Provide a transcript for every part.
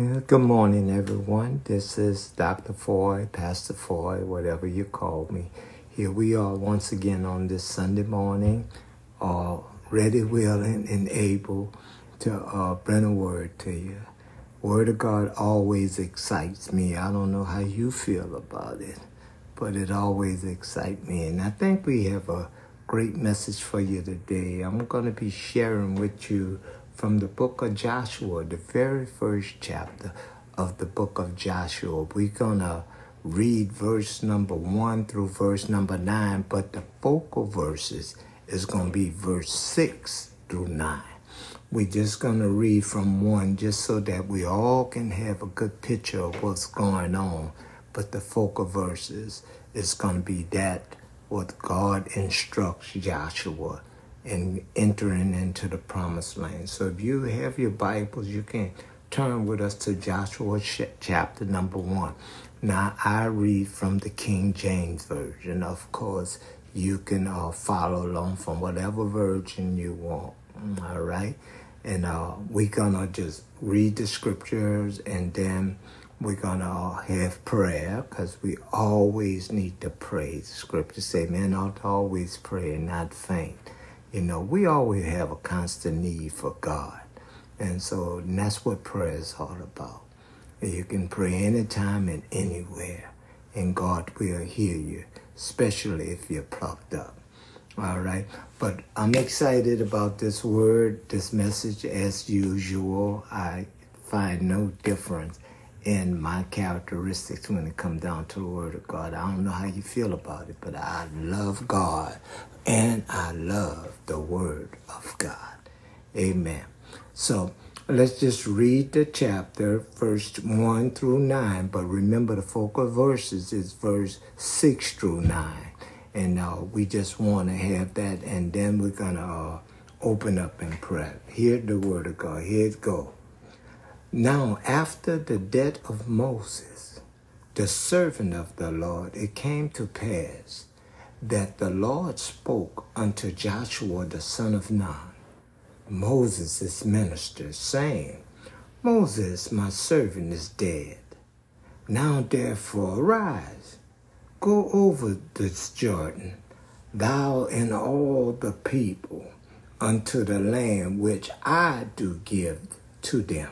Yeah, good morning, everyone. This is Dr. Foy, Pastor Foy, whatever you call me. Here we are once again on this Sunday morning, uh, ready, willing, and able to uh, bring a word to you. Word of God always excites me. I don't know how you feel about it, but it always excites me. And I think we have a great message for you today. I'm going to be sharing with you from the book of Joshua, the very first chapter of the book of Joshua. We're going to read verse number 1 through verse number 9, but the focal verses is going to be verse 6 through 9. We're just going to read from 1 just so that we all can have a good picture of what's going on. But the focal verses is going to be that what God instructs Joshua and entering into the promised land. So if you have your Bibles, you can turn with us to Joshua chapter number one. Now I read from the King James Version. Of course, you can uh, follow along from whatever version you want. All right. And uh, we're going to just read the scriptures and then we're going to uh, have prayer because we always need to pray. The scriptures say men ought to always pray and not faint. You know, we always have a constant need for God. And so and that's what prayer is all about. You can pray anytime and anywhere, and God will hear you, especially if you're plucked up. All right. But I'm excited about this word, this message as usual. I find no difference in my characteristics when it comes down to the word of God. I don't know how you feel about it, but I love God and I love the Word of God. Amen. So let's just read the chapter, verse 1 through 9. But remember, the focal verses is verse 6 through 9. And uh, we just want to have that, and then we're going to uh, open up and pray. Hear the Word of God. Here it go. Now, after the death of Moses, the servant of the Lord, it came to pass that the Lord spoke unto Joshua the son of Nun, Moses' minister, saying, Moses, my servant, is dead. Now therefore arise, go over this Jordan, thou and all the people, unto the land which I do give to them,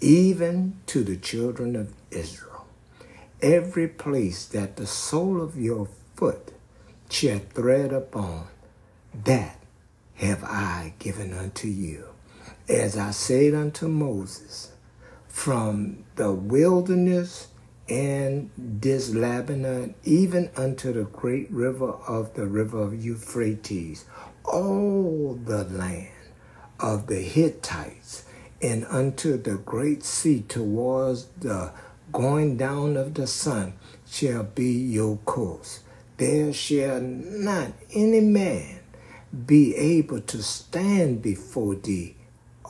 even to the children of Israel. Every place that the sole of your foot shall tread upon, that have I given unto you. As I said unto Moses, from the wilderness and this Lebanon, even unto the great river of the river of Euphrates, all the land of the Hittites, and unto the great sea towards the going down of the sun shall be your course there shall not any man be able to stand before thee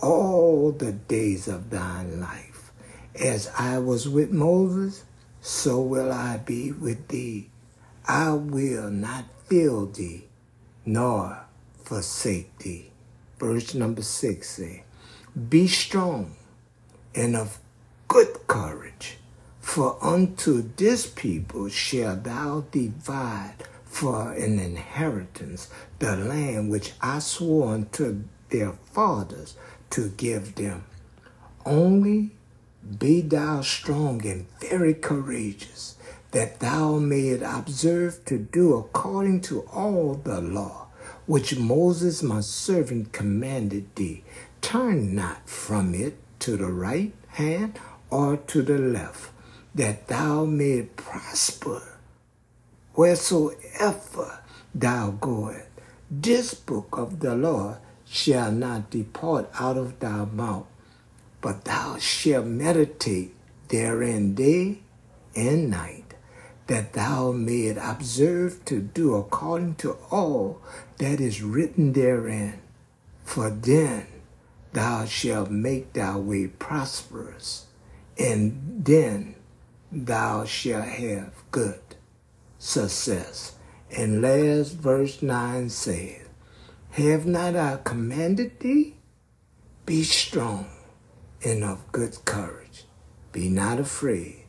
all the days of thine life. As I was with Moses, so will I be with thee. I will not fail thee, nor forsake thee. Verse number six say, Be strong and of good courage for unto this people shalt thou divide for an inheritance the land which I swore unto their fathers to give them. Only be thou strong and very courageous, that thou mayest observe to do according to all the law which Moses my servant commanded thee. Turn not from it to the right hand or to the left that thou may prosper wheresoever thou goest. This book of the law shall not depart out of thy mouth, but thou shalt meditate therein day and night, that thou mayest observe to do according to all that is written therein. For then thou shalt make thy way prosperous, and then thou shalt have good success. And last verse 9 says, Have not I commanded thee? Be strong and of good courage. Be not afraid,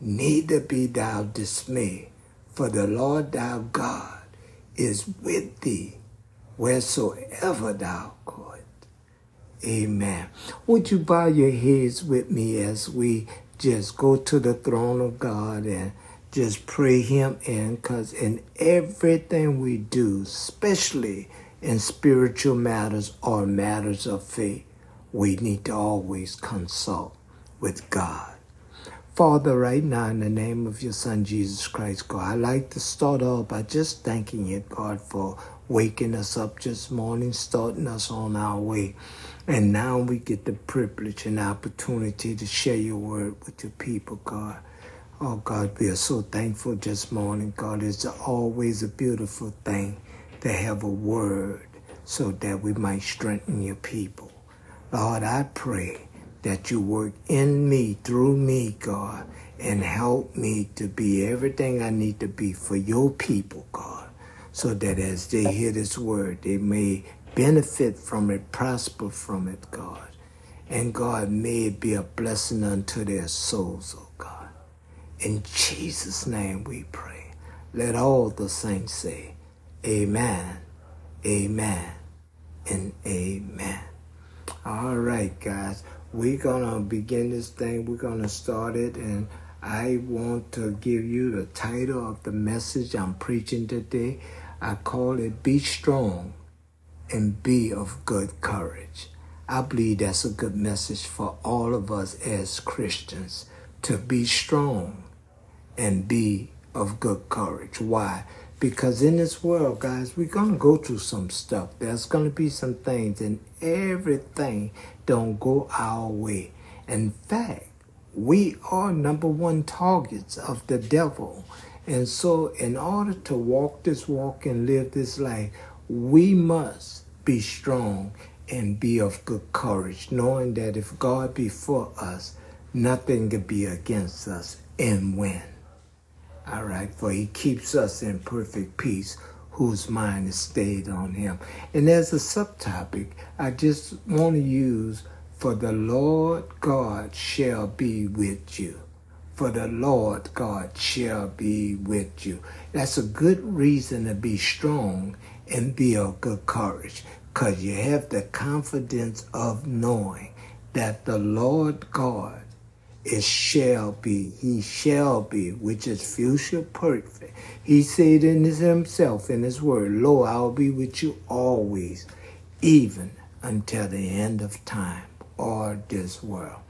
neither be thou dismayed, for the Lord thy God is with thee wheresoever thou goest. Amen. Would you bow your heads with me as we just go to the throne of God and just pray Him in? Because in everything we do, especially in spiritual matters or matters of faith, we need to always consult with God. Father, right now, in the name of your Son, Jesus Christ, God, I'd like to start off by just thanking you, God, for waking us up this morning, starting us on our way. And now we get the privilege and opportunity to share your word with your people, God. Oh, God, we are so thankful this morning, God. It's always a beautiful thing to have a word so that we might strengthen your people. Lord, I pray that you work in me, through me, God, and help me to be everything I need to be for your people, God, so that as they hear this word, they may benefit from it, prosper from it, God. And God, may it be a blessing unto their souls, oh God. In Jesus' name we pray. Let all the saints say, Amen, Amen, and Amen. All right, guys we're gonna begin this thing. We're gonna start it, and I want to give you the title of the message I'm preaching today. I call it Be Strong and Be of Good Courage. I believe that's a good message for all of us as Christians to be strong and be of good courage. Why? Because in this world, guys, we're going to go through some stuff. There's going to be some things, and everything don't go our way. In fact, we are number one targets of the devil. And so, in order to walk this walk and live this life, we must be strong and be of good courage, knowing that if God be for us, nothing can be against us and win. All right, for he keeps us in perfect peace whose mind is stayed on him. And as a subtopic, I just want to use for the Lord God shall be with you. For the Lord God shall be with you. That's a good reason to be strong and be of good courage because you have the confidence of knowing that the Lord God it shall be, he shall be, which is future perfect. He said in his himself, in his word, Lo, I will be with you always, even until the end of time or this world.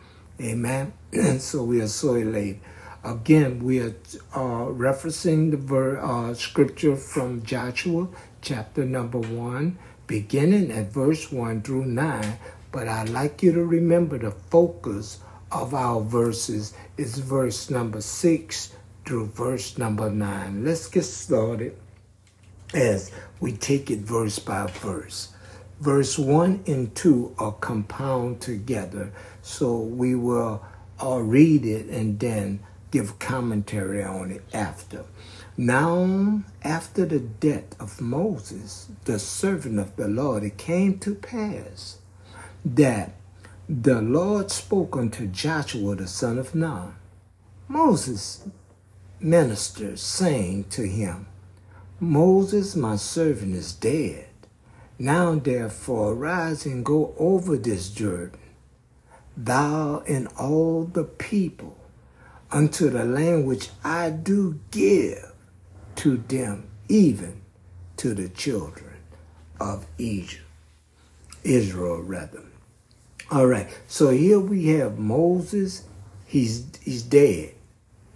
Amen. And so we are so elated. Again, we are uh, referencing the ver- uh, scripture from Joshua, chapter number one, beginning at verse one through nine. But I'd like you to remember the focus of our verses is verse number six through verse number nine. Let's get started as we take it verse by verse. Verse one and two are compound together, so we will uh, read it and then give commentary on it after. Now, after the death of Moses, the servant of the Lord, it came to pass that the Lord spoke unto Joshua the son of Nun. Moses ministered, saying to him, Moses, my servant, is dead. Now therefore arise and go over this Jordan, thou and all the people, unto the land which I do give to them, even to the children of Egypt, Israel rather. All right. So here we have Moses. He's he's dead.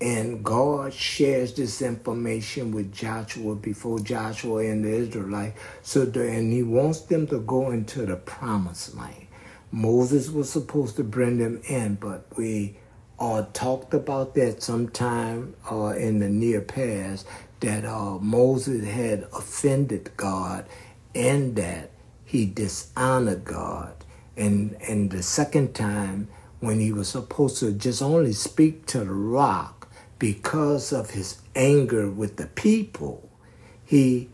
And God shares this information with Joshua before Joshua and the Israelites. So the, and he wants them to go into the promised land. Moses was supposed to bring them in, but we uh, talked about that sometime uh, in the near past that uh, Moses had offended God and that he dishonored God and and the second time when he was supposed to just only speak to the rock because of his anger with the people, he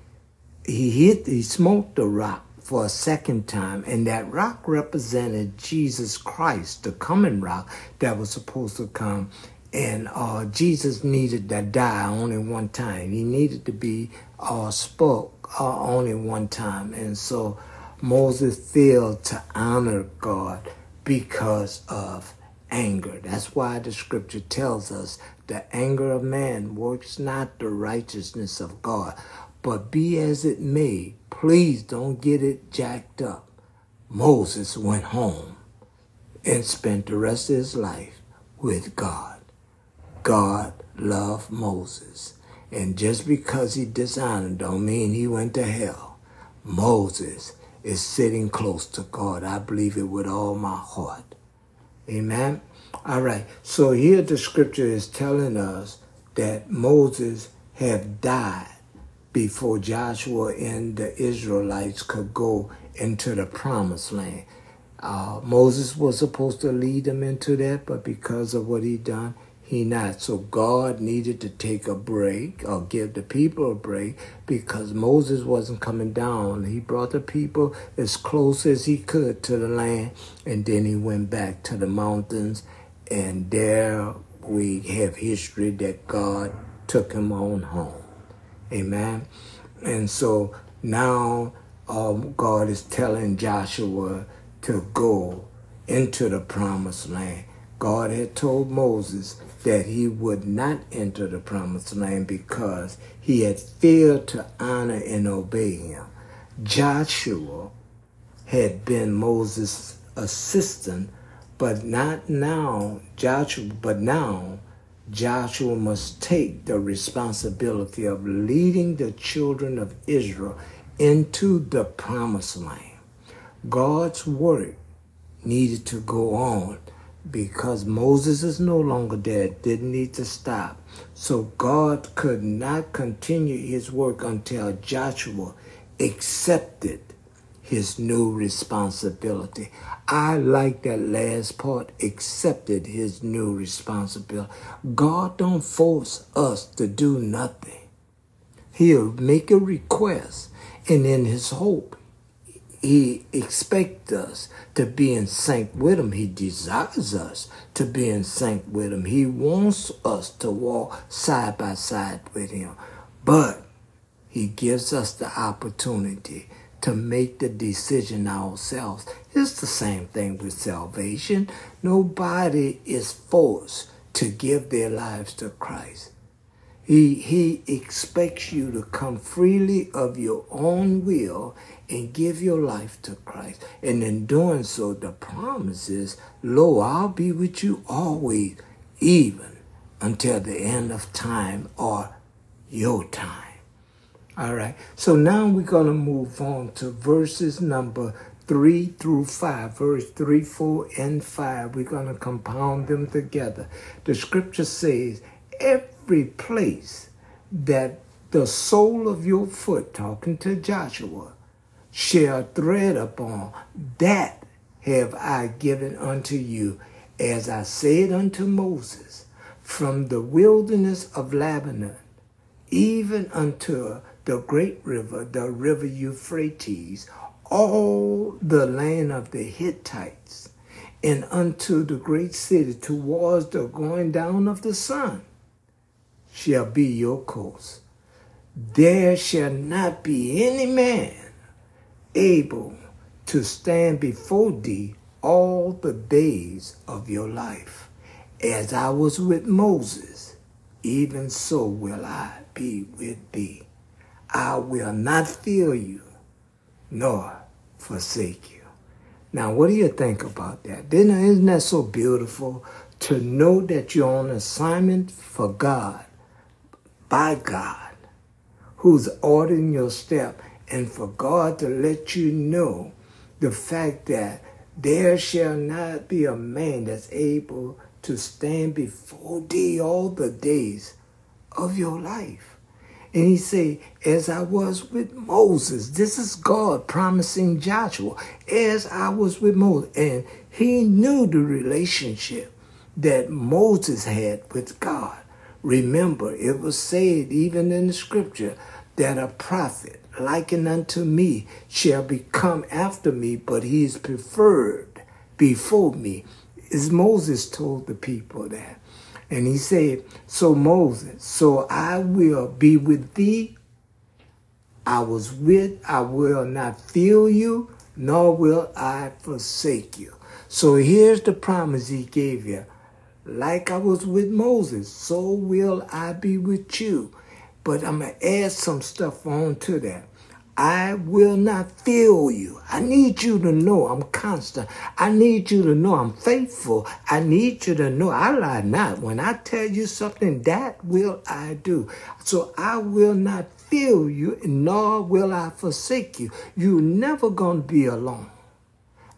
he hit he smoked the rock for a second time, and that rock represented Jesus Christ, the coming rock that was supposed to come. And uh, Jesus needed to die only one time. He needed to be uh, spoke uh, only one time. And so Moses failed to honor God because of anger. That's why the scripture tells us the anger of man works not the righteousness of God. But be as it may, please don't get it jacked up. Moses went home and spent the rest of his life with God. God loved Moses. And just because he dishonored don't mean he went to hell. Moses is sitting close to God. I believe it with all my heart. Amen. All right. So here the scripture is telling us that Moses have died before Joshua and the Israelites could go into the promised land. Uh, Moses was supposed to lead them into that, but because of what he done, he not. So God needed to take a break or give the people a break because Moses wasn't coming down. He brought the people as close as he could to the land, and then he went back to the mountains, and there we have history that God took him on home. Amen. And so now um, God is telling Joshua to go into the promised land. God had told Moses that he would not enter the promised land because he had failed to honor and obey him. Joshua had been Moses' assistant, but not now, Joshua, but now Joshua must take the responsibility of leading the children of Israel into the promised land. God's work needed to go on because Moses is no longer dead, didn't need to stop. So God could not continue his work until Joshua accepted his new responsibility. I like that last part, accepted his new responsibility. God don't force us to do nothing. He'll make a request and in his hope he expects us to be in sync with Him. He desires us to be in sync with Him. He wants us to walk side by side with Him. But He gives us the opportunity to make the decision ourselves. It's the same thing with salvation. Nobody is forced to give their lives to Christ. He, he expects you to come freely of your own will and give your life to Christ. And in doing so, the promise is, Lo, I'll be with you always, even until the end of time or your time. All right. So now we're going to move on to verses number 3 through 5. Verse 3, 4, and 5. We're going to compound them together. The scripture says, every place that the sole of your foot, talking to Joshua, shall tread upon, that have I given unto you, as I said unto Moses, from the wilderness of Lebanon, even unto the great river, the river Euphrates, all the land of the Hittites, and unto the great city towards the going down of the sun shall be your course. There shall not be any man able to stand before thee all the days of your life. As I was with Moses, even so will I be with thee. I will not fail you, nor forsake you. Now, what do you think about that? Isn't that so beautiful to know that you're on assignment for God by God, who's ordering your step, and for God to let you know the fact that there shall not be a man that's able to stand before thee all the days of your life. And he say, as I was with Moses, this is God promising Joshua, as I was with Moses. And he knew the relationship that Moses had with God. Remember, it was said even in the scripture that a prophet, likened unto me shall become after me, but he is preferred before me. As Moses told the people that. And he said, So Moses, so I will be with thee. I was with, I will not fail you, nor will I forsake you. So here's the promise he gave you. Like I was with Moses, so will I be with you. But I'm going to add some stuff on to that. I will not fail you. I need you to know I'm constant. I need you to know I'm faithful. I need you to know I lie not. When I tell you something, that will I do. So I will not fail you, nor will I forsake you. You're never going to be alone.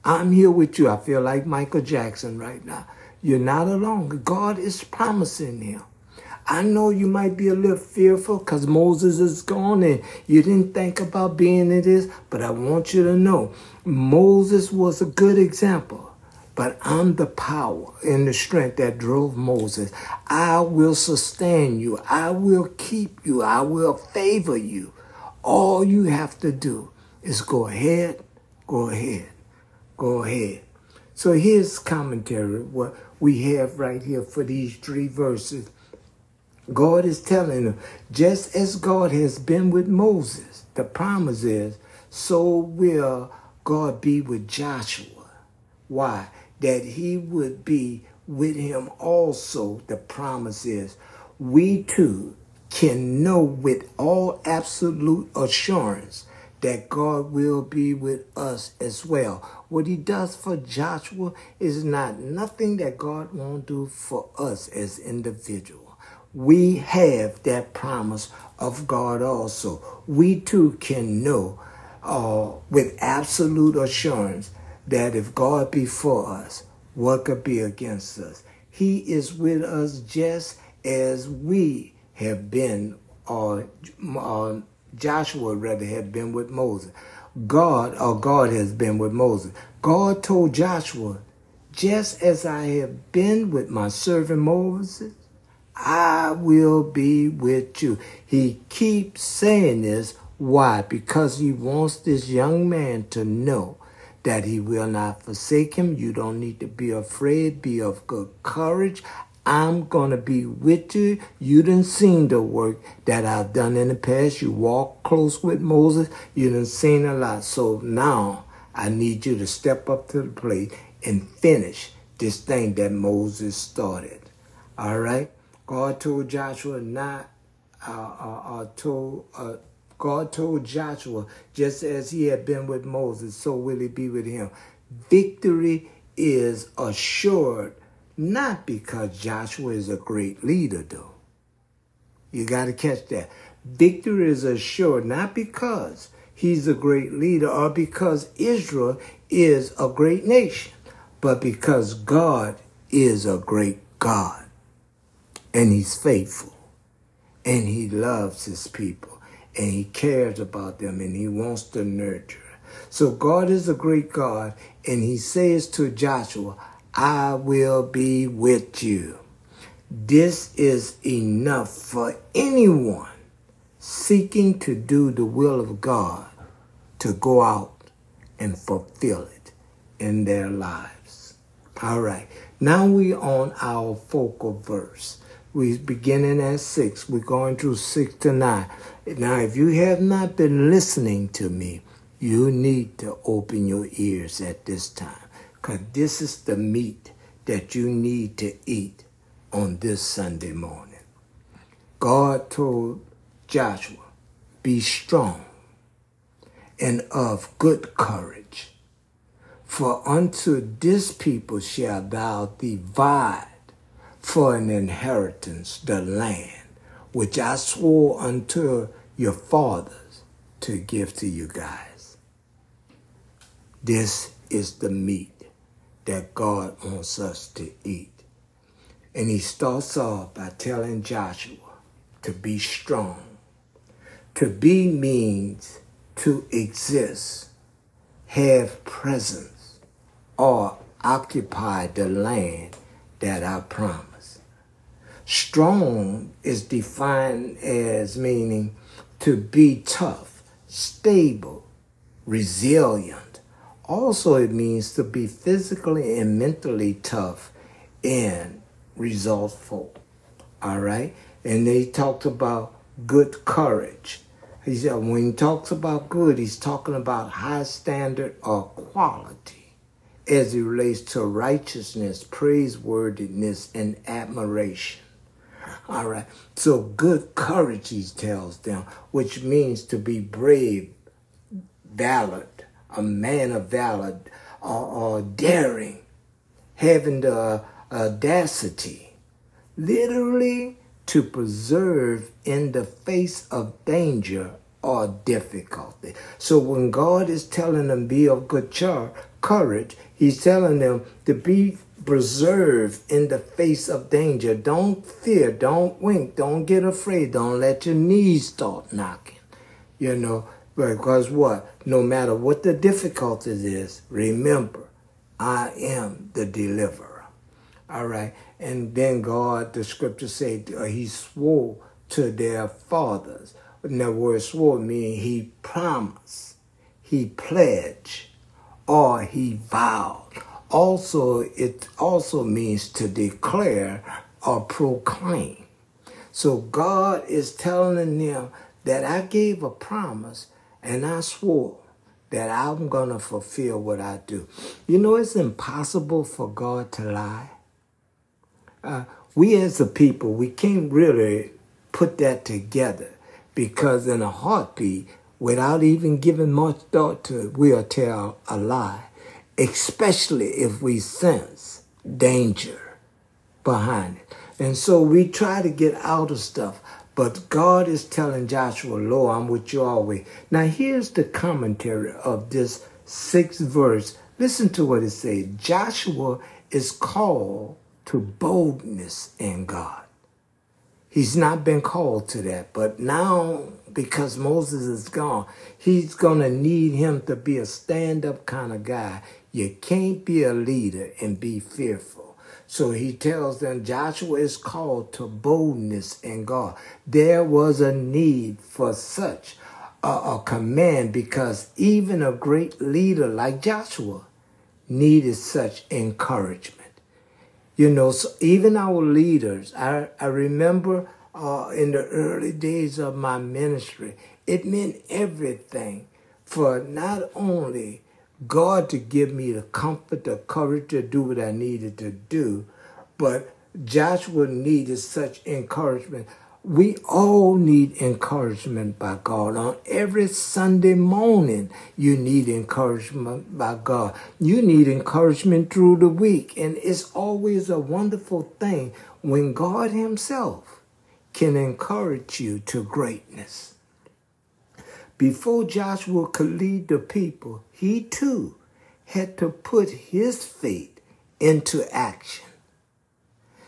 I'm here with you. I feel like Michael Jackson right now. You're not alone. God is promising him. I know you might be a little fearful because Moses is gone and you didn't think about being in this, but I want you to know Moses was a good example. But I'm the power and the strength that drove Moses. I will sustain you. I will keep you. I will favor you. All you have to do is go ahead, go ahead, go ahead. So here's commentary, what we have right here for these three verses God is telling them, just as God has been with Moses, the promise is, so will God be with Joshua. Why? That he would be with him also, the promise is, we too can know with all absolute assurance that God will be with us as well. What he does for Joshua is not nothing that God won't do for us as individuals we have that promise of God also. We too can know uh, with absolute assurance that if God be for us, what could be against us? He is with us just as we have been, or Joshua rather had been with Moses. God, or God has been with Moses. God told Joshua, just as I have been with my servant Moses, I will be with you. He keeps saying this. Why? Because he wants this young man to know that he will not forsake him. You don't need to be afraid. Be of good courage. I'm going to be with you. You didn't seen the work that I've done in the past. You walk close with Moses. You didn't seen a lot. So now I need you to step up to the plate and finish this thing that Moses started. All right? God told Joshua not, uh, uh, uh, told, uh, God told Joshua, just as he had been with Moses, so will he be with him. Victory is assured, not because Joshua is a great leader, though. You got to catch that. Victory is assured, not because he's a great leader or because Israel is a great nation, but because God is a great God and he's faithful and he loves his people and he cares about them and he wants to nurture. So God is a great God and he says to Joshua, I will be with you. This is enough for anyone seeking to do the will of God to go out and fulfill it in their lives. All right. Now we on our focal verse. We're beginning at six. We're going through six to nine. Now, if you have not been listening to me, you need to open your ears at this time because this is the meat that you need to eat on this Sunday morning. God told Joshua, Be strong and of good courage, for unto this people shall thou divide for an inheritance the land which I swore unto your fathers to give to you guys. This is the meat that God wants us to eat. And he starts off by telling Joshua to be strong. To be means to exist, have presence, or occupy the land that I promised. Strong is defined as meaning to be tough, stable, resilient. Also, it means to be physically and mentally tough and resourceful. All right? And they talked about good courage. He said when he talks about good, he's talking about high standard or quality as it relates to righteousness, praiseworthiness, and admiration. All right. So good courage, he tells them, which means to be brave, valid, a man of valor, or, or daring, having the uh, audacity, literally to preserve in the face of danger or difficulty. So when God is telling them be of good char- courage, he's telling them to be preserved in the face of danger. Don't fear, don't wink, don't get afraid, don't let your knees start knocking. You know, because what? No matter what the difficulties is, remember, I am the deliverer. All right. And then God, the scripture said, uh, he swore to their fathers. And the word swore means he promised, he pledged, or he vowed. Also, it also means to declare or proclaim. So God is telling them that I gave a promise and I swore that I'm going to fulfill what I do. You know, it's impossible for God to lie. Uh, we as a people, we can't really put that together because in a heartbeat, without even giving much thought to it, we'll tell a lie, especially if we sense danger behind it. And so we try to get out of stuff. But God is telling Joshua, Lo, I'm with you always. Now here's the commentary of this sixth verse. Listen to what it says. Joshua is called to boldness in God. He's not been called to that, but now because Moses is gone, he's going to need him to be a stand up kind of guy. You can't be a leader and be fearful. So he tells them Joshua is called to boldness in God. There was a need for such a, a command because even a great leader like Joshua needed such encouragement. You know, so even our leaders, I, I remember uh, in the early days of my ministry, it meant everything for not only God to give me the comfort, the courage to do what I needed to do, but Joshua needed such encouragement. We all need encouragement by God. On every Sunday morning, you need encouragement by God. You need encouragement through the week. And it's always a wonderful thing when God Himself can encourage you to greatness. Before Joshua could lead the people, he too had to put his faith into action.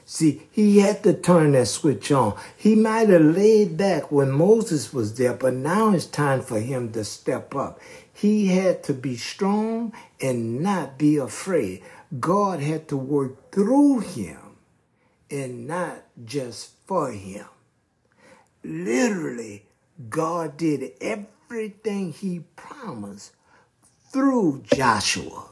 See, he had to turn that switch on. He might have laid back when Moses was there, but now it's time for him to step up. He had to be strong and not be afraid. God had to work through him and not just for him. Literally, God did everything he promised through Joshua,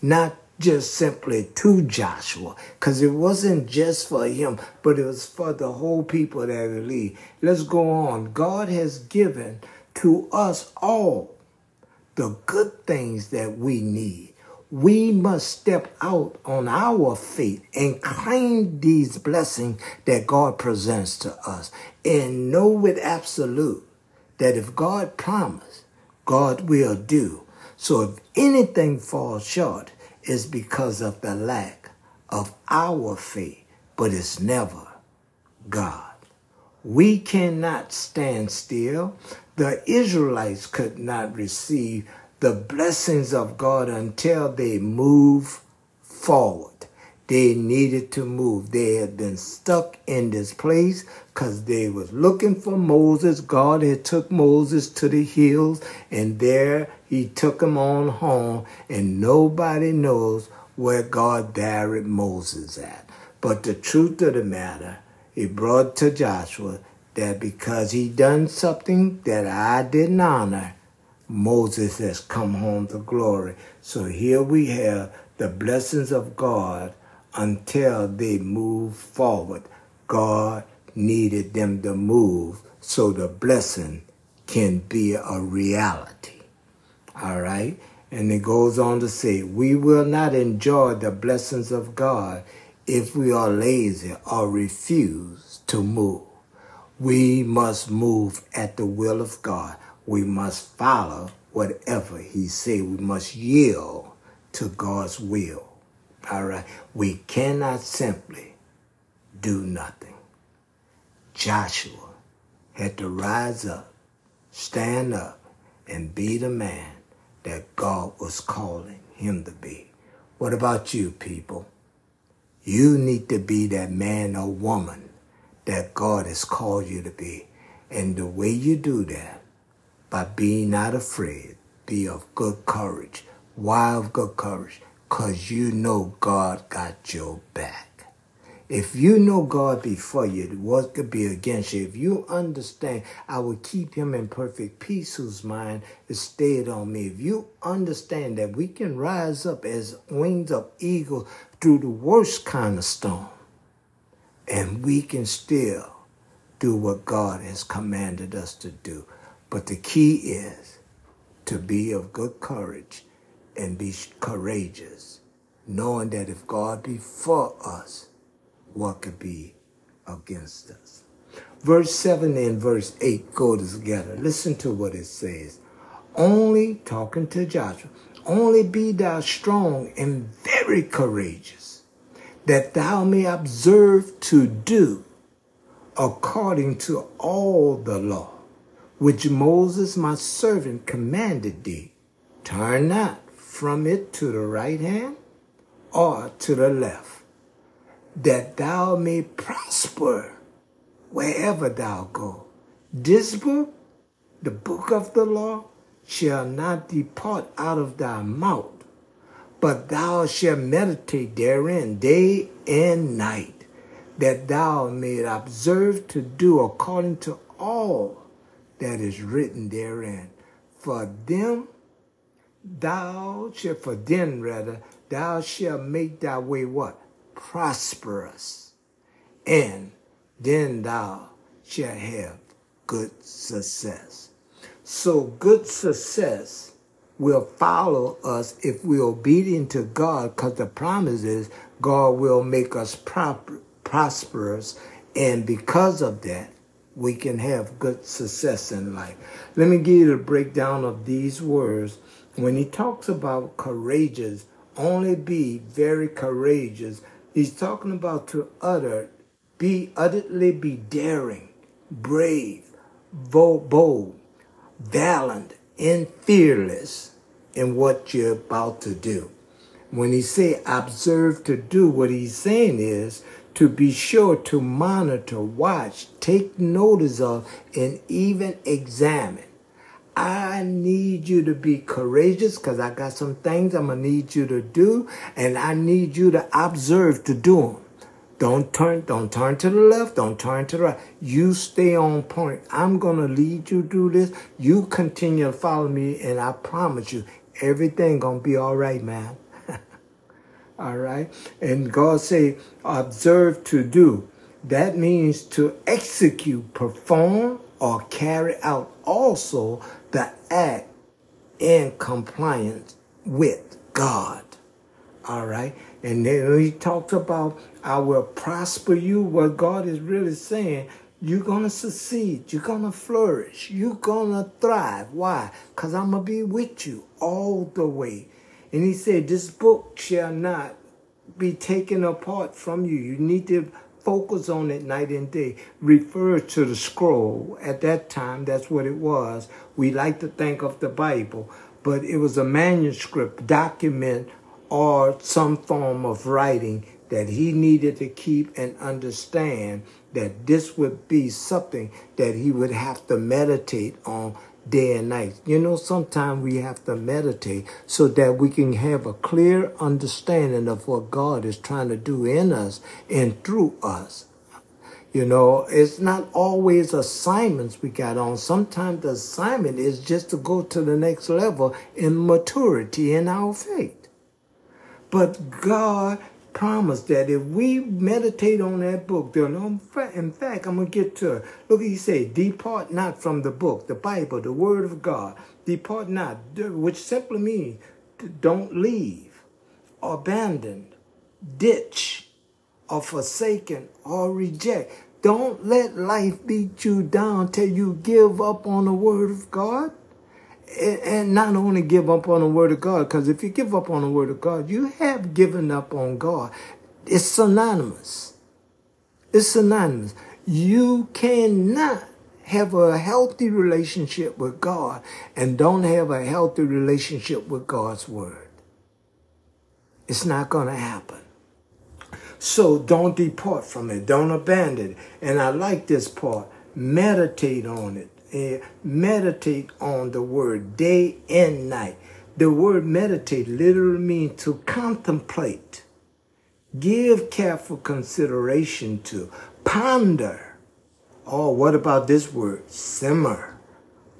not just simply to Joshua, because it wasn't just for him, but it was for the whole people that believe. Let's go on. God has given to us all the good things that we need. We must step out on our faith and claim these blessings that God presents to us and know with absolute that if God promised, God will do. So if anything falls short, it's because of the lack of our faith, but it's never God. We cannot stand still. The Israelites could not receive the blessings of God until they move forward. They needed to move. They had been stuck in this place because they was looking for Moses. God had took Moses to the hills and there he took him on home and nobody knows where God buried Moses at. But the truth of the matter, he brought to Joshua that because he done something that I didn't honor, Moses has come home to glory. So here we have the blessings of God until they move forward. God needed them to move so the blessing can be a reality. All right? And it goes on to say, we will not enjoy the blessings of God if we are lazy or refuse to move. We must move at the will of God. We must follow whatever He said. We must yield to God's will. All right. We cannot simply do nothing. Joshua had to rise up, stand up, and be the man that God was calling him to be. What about you, people? You need to be that man or woman that God has called you to be. And the way you do that, by being not afraid, be of good courage. Why of good courage? Because you know God got your back. If you know God before you, what could be against you? If you understand, I will keep him in perfect peace whose mind is stayed on me. If you understand that we can rise up as wings of eagle through the worst kind of storm, and we can still do what God has commanded us to do. But the key is to be of good courage and be courageous, knowing that if God be for us, what could be against us. Verse 7 and verse 8 go together. Listen to what it says. Only, talking to Joshua, only be thou strong and very courageous, that thou may observe to do according to all the law which Moses my servant commanded thee. Turn not from it to the right hand or to the left that thou may prosper wherever thou go. This book, the book of the law, shall not depart out of thy mouth, but thou shalt meditate therein day and night, that thou may observe to do according to all that is written therein. For them thou shalt, for them rather, thou shalt make thy way what? prosperous, and then thou shalt have good success. So good success will follow us if we're obedient to God because the promise is God will make us proper, prosperous. And because of that, we can have good success in life. Let me give you the breakdown of these words. When he talks about courageous, only be very courageous He's talking about to utter, be utterly be daring, brave, bold, valiant, and fearless in what you're about to do. When he say observe to do, what he's saying is to be sure to monitor, watch, take notice of, and even examine. I need you to be courageous because I got some things I'm going to need you to do, and I need you to observe to do them. Don't turn, don't turn to the left, don't turn to the right. You stay on point. I'm to lead you through this. You continue to follow me, and I promise you, everything to be all right, man. all right? And God say, observe to do. That means to execute, perform, or carry out also act in compliance with God. All right. And then he talks about, I will prosper you. What God is really saying, you're going to succeed. You're going to flourish. You're going to thrive. Why? Because I'm going to be with you all the way. And he said, This book shall not be taken apart from you. You need to focus on it night and day Refer to the scroll. At that time, that's what it was. We like to think of the Bible, but it was a manuscript document or some form of writing that he needed to keep and understand that this would be something that he would have to meditate on day and night. You know, sometimes we have to meditate so that we can have a clear understanding of what God is trying to do in us and through us. You know, it's not always assignments we got on. Sometimes the assignment is just to go to the next level in maturity in our faith. But God promised that if we meditate on that book, then in fact, I'm going to get to it. Look, he said, depart not from the book, the Bible, the word of God. Depart not, which simply means don't leave, abandon, ditch, or forsaken, or reject. Don't let life beat you down till you give up on the word of God. And not only give up on the word of God, because if you give up on the word of God, you have given up on God. It's synonymous. It's synonymous. You cannot have a healthy relationship with God and don't have a healthy relationship with God's word. It's not going to happen. So don't depart from it. Don't abandon it. And I like this part. Meditate on it. Uh, meditate on the word day and night. The word meditate literally means to contemplate, give careful consideration to, ponder. Oh, what about this word? Simmer.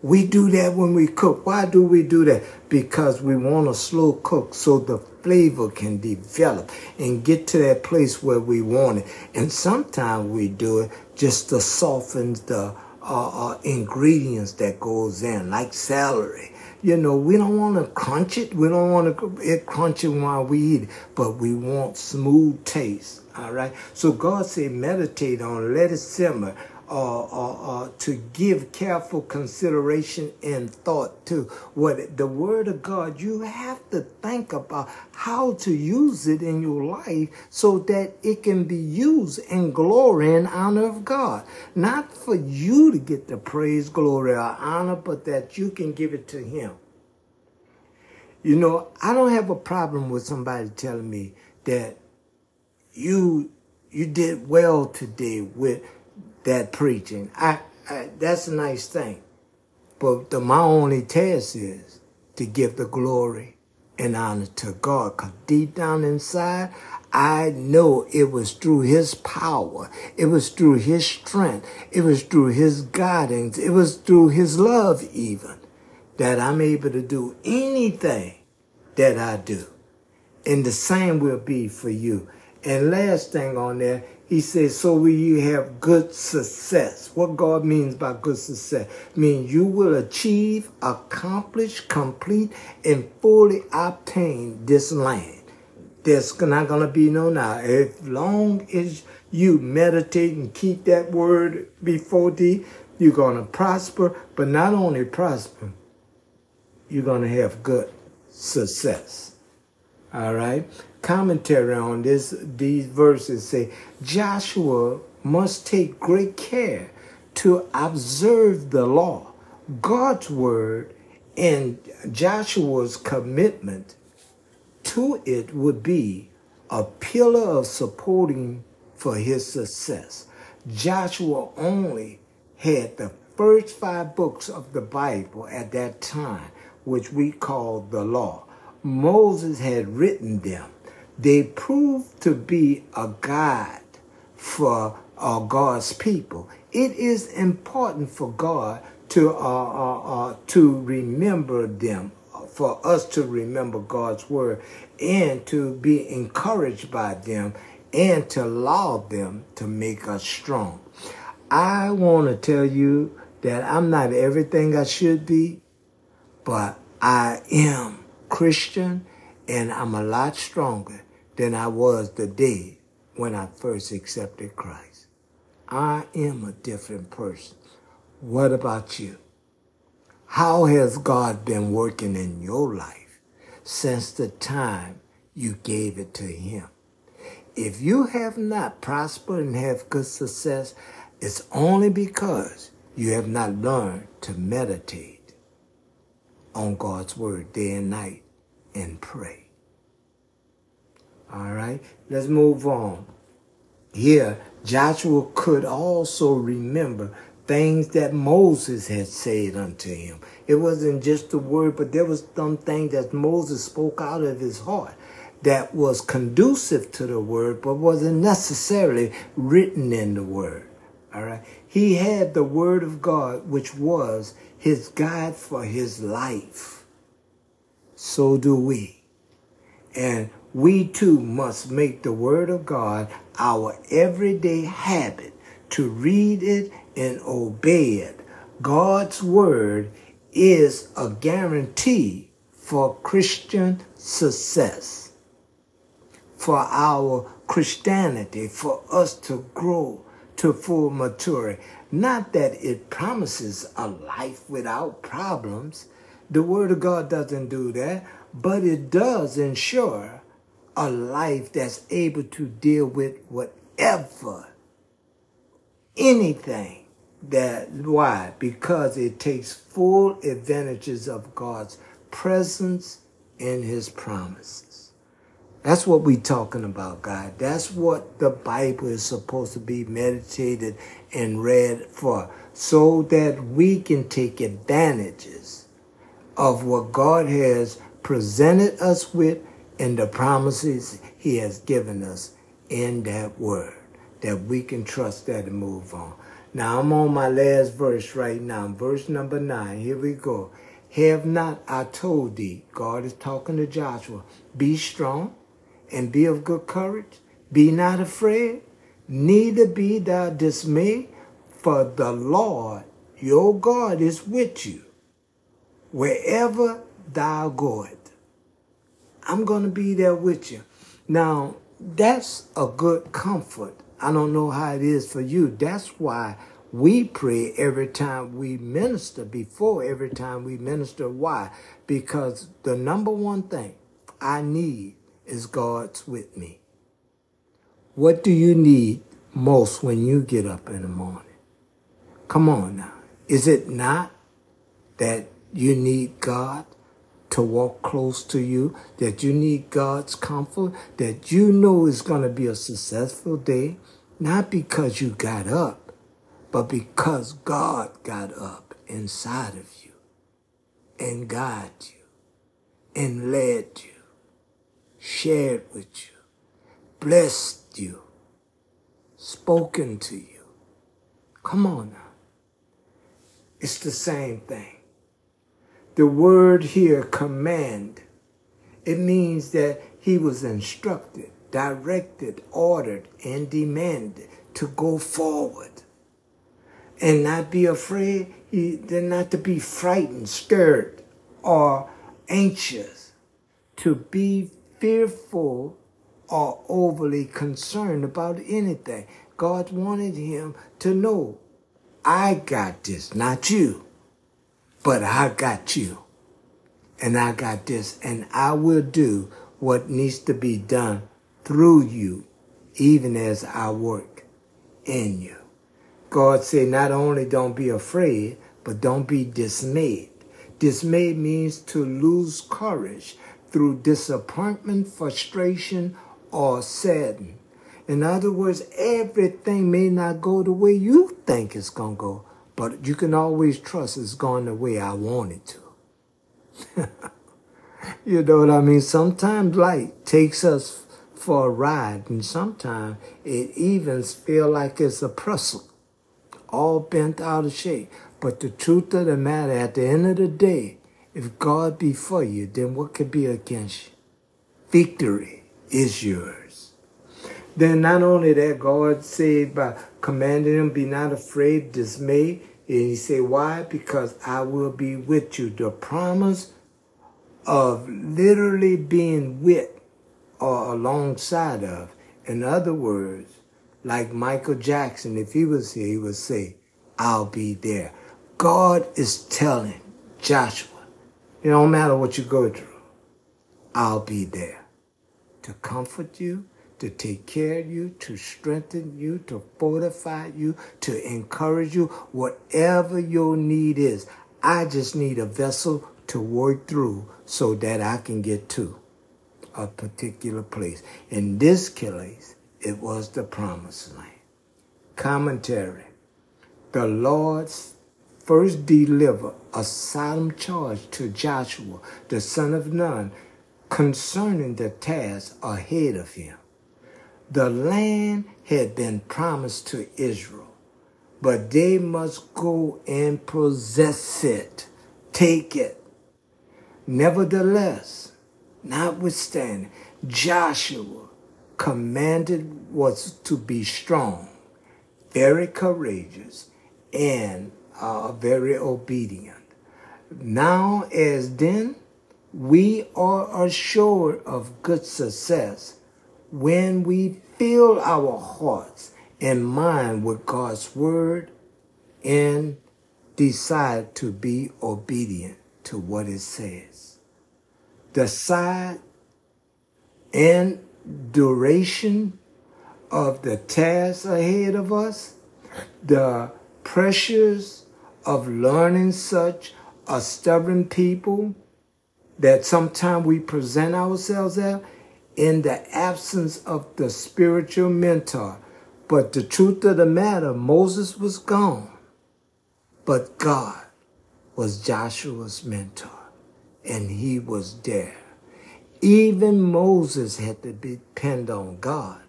We do that when we cook. Why do we do that? Because we want to slow cook so the flavor can develop and get to that place where we want it. And sometimes we do it just to soften the uh, uh, ingredients that goes in, like celery. You know, we don't want to crunch it. We don't want to it crunching while we eat it, but we want smooth taste. All right. So God said, meditate on, it, let it simmer uh, uh, uh, to give careful consideration and thought to what the Word of God, you have to think about how to use it in your life so that it can be used in glory and honor of God. Not for you to get the praise, glory, or honor, but that you can give it to Him. You know, I don't have a problem with somebody telling me that you you did well today with that preaching. I, I that's a nice thing. But the, my only task is to give the glory and honor to God. Because deep down inside, I know it was through his power. It was through his strength. It was through his guidance. It was through his love even that I'm able to do anything that I do. And the same will be for you. And last thing on there, he says, so will you have good success. What God means by good success means you will achieve, accomplish, complete, and fully obtain this land. There's not going to be no now. As long as you meditate and keep that word before thee, you're going to prosper, but not only prosper, you're going to have good success. All right? Commentary on this these verses say Joshua must take great care to observe the law, God's word, and Joshua's commitment to it would be a pillar of supporting for his success. Joshua only had the first five books of the Bible at that time, which we call the law. Moses had written them they prove to be a guide for uh, God's people. It is important for God to uh, uh, uh, to remember them, for us to remember God's word, and to be encouraged by them, and to allow them to make us strong. I want to tell you that I'm not everything I should be, but I am Christian, and I'm a lot stronger than I was the day when I first accepted Christ. I am a different person. What about you? How has God been working in your life since the time you gave it to Him? If you have not prospered and have good success, it's only because you have not learned to meditate on God's word day and night and pray. All right, let's move on. Here, Joshua could also remember things that Moses had said unto him. It wasn't just the word, but there was some things that Moses spoke out of his heart that was conducive to the word, but wasn't necessarily written in the word. All right. He had the word of God, which was his guide for his life. So do we. And we too must make the word of God our everyday habit to read it and obey it. God's word is a guarantee for Christian success, for our Christianity, for us to grow to full maturity. Not that it promises a life without problems. The Word of God doesn't do that, but it does ensure a life that's able to deal with whatever, anything that, why? Because it takes full advantages of God's presence and His promises. That's what we talking about, God. That's what the Bible is supposed to be meditated and read for, so that we can take advantages of what God has presented us with and the promises He has given us in that word, that we can trust that and move on. Now I'm on my last verse right now, verse number nine. Here we go. Have not I told thee, God is talking to Joshua, be strong and be of good courage. Be not afraid, neither be thou dismayed, for the Lord your God is with you wherever thou goest. I'm going to be there with you. Now, that's a good comfort. I don't know how it is for you. That's why we pray every time we minister, before every time we minister. Why? Because the number one thing I need is God's with me. What do you need most when you get up in the morning? Come on now. Is it not that you need God to walk close to you, that you need God's comfort, that you know is going to be a successful day, not because you got up, but because God got up inside of you and guided you and led you shared with you, blessed you, spoken to you. Come on now. It's the same thing. The word here, command, it means that he was instructed, directed, ordered, and demanded to go forward and not be afraid, he, not to be frightened, scared, or anxious, to be fearful or overly concerned about anything. God wanted him to know, I got this, not you, but I got you. And I got this, and I will do what needs to be done through you, even as I work in you. God said, not only don't be afraid, but don't be dismayed. Dismayed means to lose courage, through disappointment, frustration, or sadness. In other words, everything may not go the way you think it's going to go, but you can always trust it's going the way I want it to. you know what I mean? Sometimes life takes us for a ride, and sometimes it even feel like it's a pretzel, all bent out of shape. But the truth of the matter, at the end of the day, if God be for you, then what could be against you? Victory is yours. Then not only that, God said by commanding them, be not afraid, dismay. And he said, why? Because I will be with you. The promise of literally being with or alongside of. In other words, like Michael Jackson, if he was here, he would say, I'll be there. God is telling Joshua, it don't matter what you go through. I'll be there to comfort you, to take care of you, to strengthen you, to fortify you, to encourage you, whatever your need is. I just need a vessel to work through so that I can get to a particular place. In this case, it was the promised land. Commentary. The Lord's first deliver a solemn charge to Joshua, the son of Nun, concerning the task ahead of him. The land had been promised to Israel, but they must go and possess it, take it. Nevertheless, notwithstanding, Joshua commanded was to be strong, very courageous, and uh, very obedient. Now as then, we are assured of good success when we fill our hearts and mind with God's word and decide to be obedient to what it says. Size and duration of the task ahead of us, the pressures of learning such a stubborn people that sometimes we present ourselves as in the absence of the spiritual mentor. But the truth of the matter, Moses was gone, but God was Joshua's mentor, and he was there. Even Moses had to depend on God.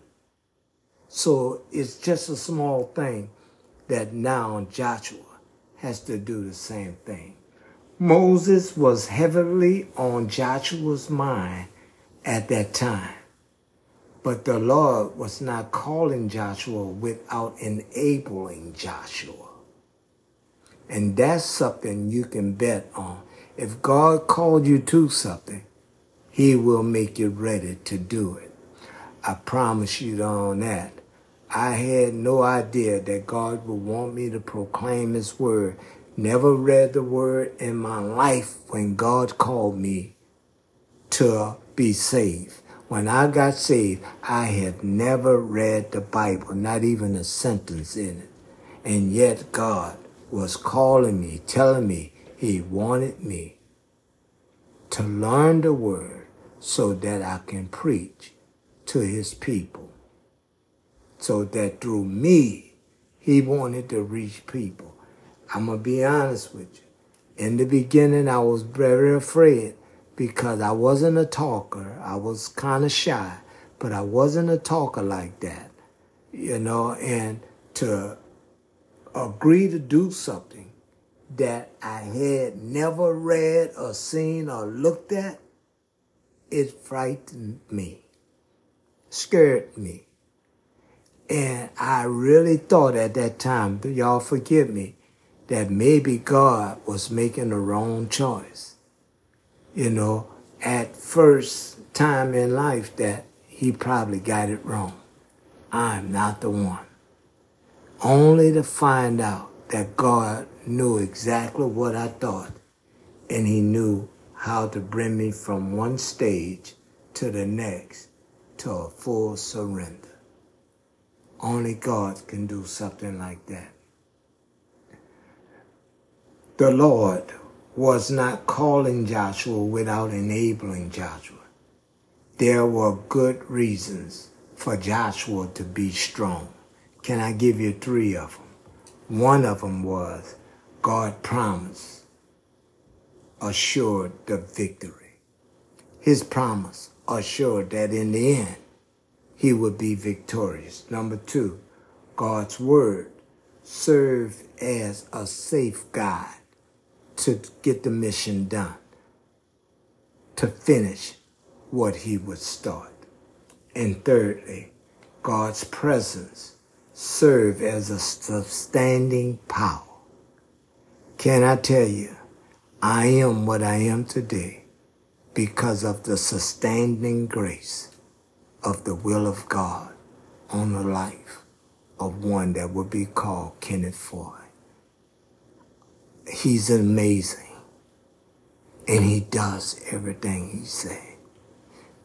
So it's just a small thing that now Joshua has to do the same thing. Moses was heavily on Joshua's mind at that time. But the Lord was not calling Joshua without enabling Joshua. And that's something you can bet on. If God called you to something, he will make you ready to do it. I promise you on that. I had no idea that God would want me to proclaim his word Never read the word in my life when God called me to be saved. When I got saved, I had never read the Bible, not even a sentence in it. And yet God was calling me, telling me he wanted me to learn the word so that I can preach to his people. So that through me, he wanted to reach people. I'm going to be honest with you. In the beginning, I was very afraid because I wasn't a talker. I was kind of shy, but I wasn't a talker like that, you know, and to agree to do something that I had never read or seen or looked at, it frightened me, scared me. And I really thought at that time, y'all forgive me, that maybe God was making the wrong choice. You know, at first time in life that he probably got it wrong. I'm not the one. Only to find out that God knew exactly what I thought and he knew how to bring me from one stage to the next to a full surrender. Only God can do something like that. The Lord was not calling Joshua without enabling Joshua. There were good reasons for Joshua to be strong. Can I give you three of them? One of them was God promised, assured the victory. His promise assured that in the end, he would be victorious. Number two, God's word served as a safeguard to get the mission done, to finish what he would start. And thirdly, God's presence serve as a sustaining power. Can I tell you, I am what I am today because of the sustaining grace of the will of God on the life of one that would be called Kenneth Foy he's amazing. And he does everything he said.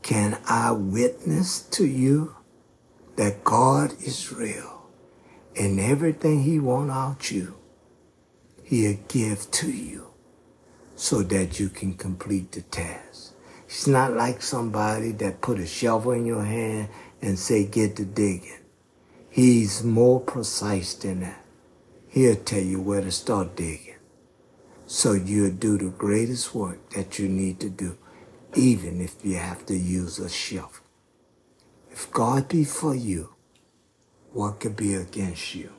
Can I witness to you that God is real and everything he wants out you, he'll give to you so that you can complete the task. He's not like somebody that put a shovel in your hand and say, get to digging. He's more precise than that. He'll tell you where to start digging so you'll do the greatest work that you need to do, even if you have to use a shovel. If God be for you, what could be against you?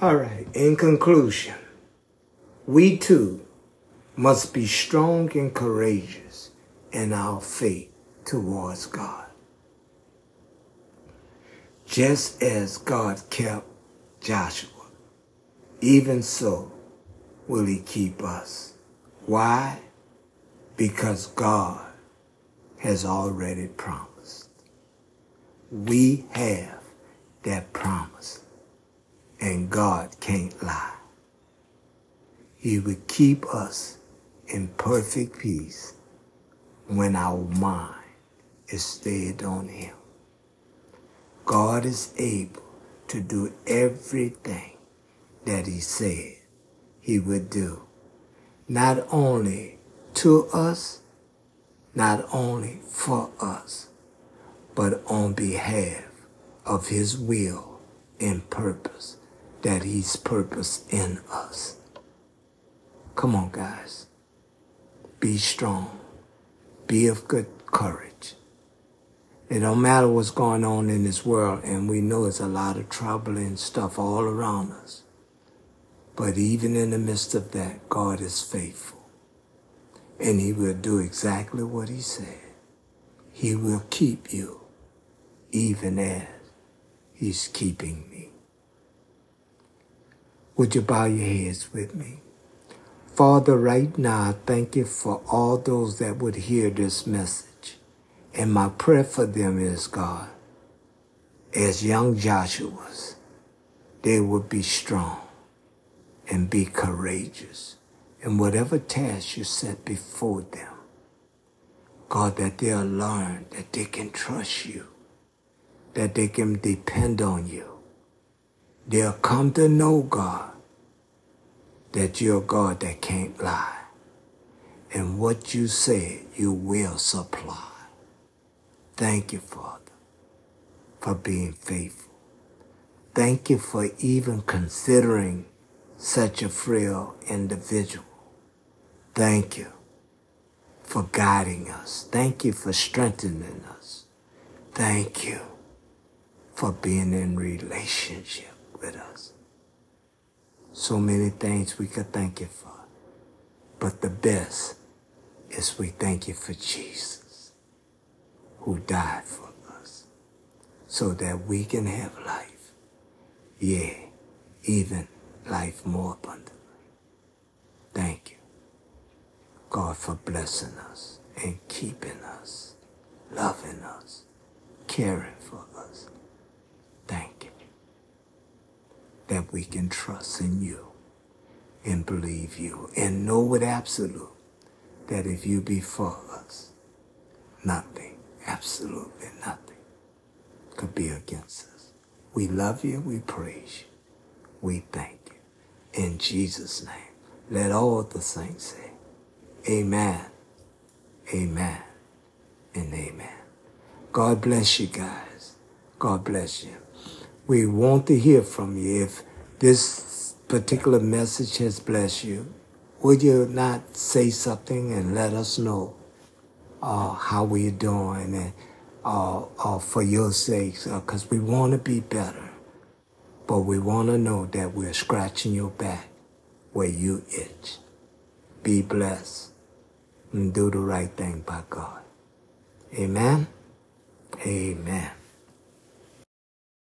All right, in conclusion, we too must be strong and courageous in our faith towards God. Just as God kept Joshua, even so will he keep us. Why? Because God has already promised. We have that promise, and God can't lie. He will keep us in perfect peace when our mind is stayed on Him. God is able to do everything that He said He would do, not only to us, not only for us, but on behalf of His will and purpose that He's purposed in us. Come on, guys. Be strong. Be of good courage. It don't matter what's going on in this world, and we know it's a lot of trouble and stuff all around us. But even in the midst of that, God is faithful. And He will do exactly what He said. He will keep you, even as He's keeping me. Would you bow your heads with me? Father, right now, I thank you for all those that would hear this message. And my prayer for them is, God, as young Joshua's, they would be strong and be courageous in whatever task you set before them. God, that they'll learn that they can trust you, that they can depend on you. They'll come to know, God, that you're God that can't lie. And what you said, you will supply. Thank you, Father, for being faithful. Thank you for even considering such a frail individual. Thank you for guiding us. Thank you for strengthening us. Thank you for being in relationship with us. So many things we could thank you for. But the best is we thank you for Jesus, who died for us, so that we can have life. Yeah, even life more abundantly. Thank you, God, for blessing us and keeping us, loving us, caring for us. Thank you that we can trust in you and believe you and know with absolute that if you be for us, nothing, absolutely nothing, could be against us. We love you, we praise you, we thank you. In Jesus' name, let all the saints say, Amen, Amen, and Amen. God bless you guys. God bless you. We want to hear from you. If this particular message has blessed you, would you not say something and let us know uh, how we're doing and uh, uh, for your sakes? Because we want to be better, but we want to know that we're scratching your back where you itch. Be blessed and do the right thing by God. Amen. Amen.